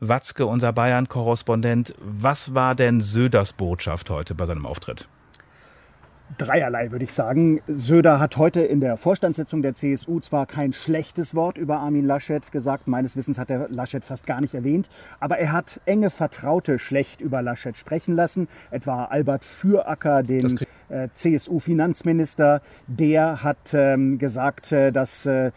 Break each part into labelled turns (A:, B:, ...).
A: Watzke, unser Bayern-Korrespondent. Was war denn Söders Botschaft heute bei seinem Auftritt?
B: Dreierlei, würde ich sagen. Söder hat heute in der Vorstandssitzung der CSU zwar kein schlechtes Wort über Armin Laschet gesagt, meines Wissens hat er Laschet fast gar nicht erwähnt, aber er hat enge Vertraute schlecht über Laschet sprechen lassen, etwa Albert Füracker, den CSU-Finanzminister, der hat ähm, gesagt, äh, dass äh,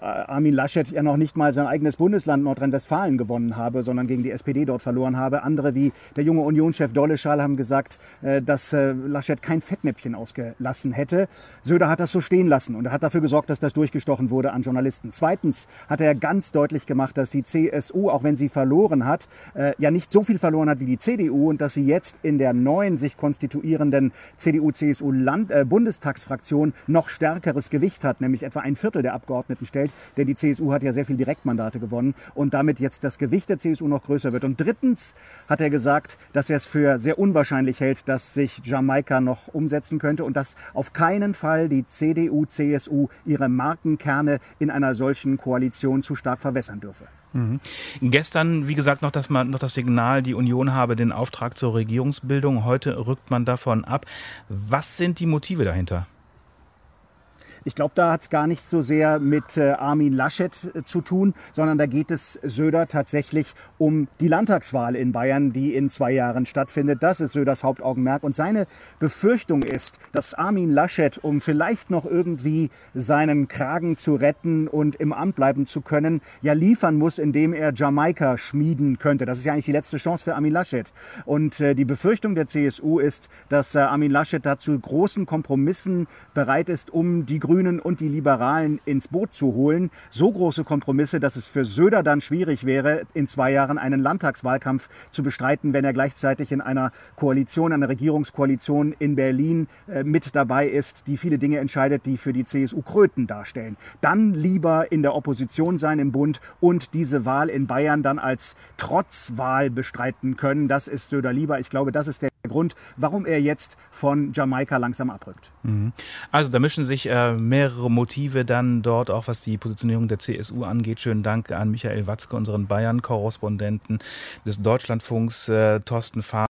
B: Armin Laschet ja noch nicht mal sein eigenes Bundesland Nordrhein-Westfalen gewonnen habe, sondern gegen die SPD dort verloren habe. Andere wie der junge Unionschef Dolleschal haben gesagt, äh, dass äh, Laschet kein Fettnäpfchen ausgelassen hätte. Söder hat das so stehen lassen und er hat dafür gesorgt, dass das durchgestochen wurde an Journalisten. Zweitens hat er ganz deutlich gemacht, dass die CSU, auch wenn sie verloren hat, äh, ja nicht so viel verloren hat wie die CDU und dass sie jetzt in der neuen sich konstituierenden CDU CDU-CSU-Bundestagsfraktion noch stärkeres Gewicht hat, nämlich etwa ein Viertel der Abgeordneten stellt, denn die CSU hat ja sehr viel Direktmandate gewonnen und damit jetzt das Gewicht der CSU noch größer wird. Und drittens hat er gesagt, dass er es für sehr unwahrscheinlich hält, dass sich Jamaika noch umsetzen könnte und dass auf keinen Fall die CDU, CSU ihre Markenkerne in einer solchen Koalition zu stark verwässern dürfe.
A: Mhm. Gestern, wie gesagt, noch das, noch das Signal, die Union habe den Auftrag zur Regierungsbildung. Heute rückt man davon ab. Was sind die Motive dahinter?
B: Ich glaube, da hat es gar nicht so sehr mit äh, Armin Laschet äh, zu tun, sondern da geht es Söder tatsächlich um die Landtagswahl in Bayern, die in zwei Jahren stattfindet. Das ist Söders Hauptaugenmerk. Und seine Befürchtung ist, dass Armin Laschet, um vielleicht noch irgendwie seinen Kragen zu retten und im Amt bleiben zu können, ja liefern muss, indem er Jamaika schmieden könnte. Das ist ja eigentlich die letzte Chance für Armin Laschet. Und äh, die Befürchtung der CSU ist, dass Armin Laschet dazu großen Kompromissen bereit ist, um die Grünen Grünen und die Liberalen ins Boot zu holen. So große Kompromisse, dass es für Söder dann schwierig wäre, in zwei Jahren einen Landtagswahlkampf zu bestreiten, wenn er gleichzeitig in einer Koalition, einer Regierungskoalition in Berlin äh, mit dabei ist, die viele Dinge entscheidet, die für die CSU Kröten darstellen. Dann lieber in der Opposition sein im Bund und diese Wahl in Bayern dann als Trotzwahl bestreiten können. Das ist Söder lieber. Ich glaube, das ist der Grund, warum er jetzt von Jamaika langsam abrückt.
A: Mhm. Also da mischen sich äh, mehrere Motive dann dort, auch was die Positionierung der CSU angeht. Schönen Dank an Michael Watzke, unseren Bayern-Korrespondenten des Deutschlandfunks, äh, Thorsten Fahr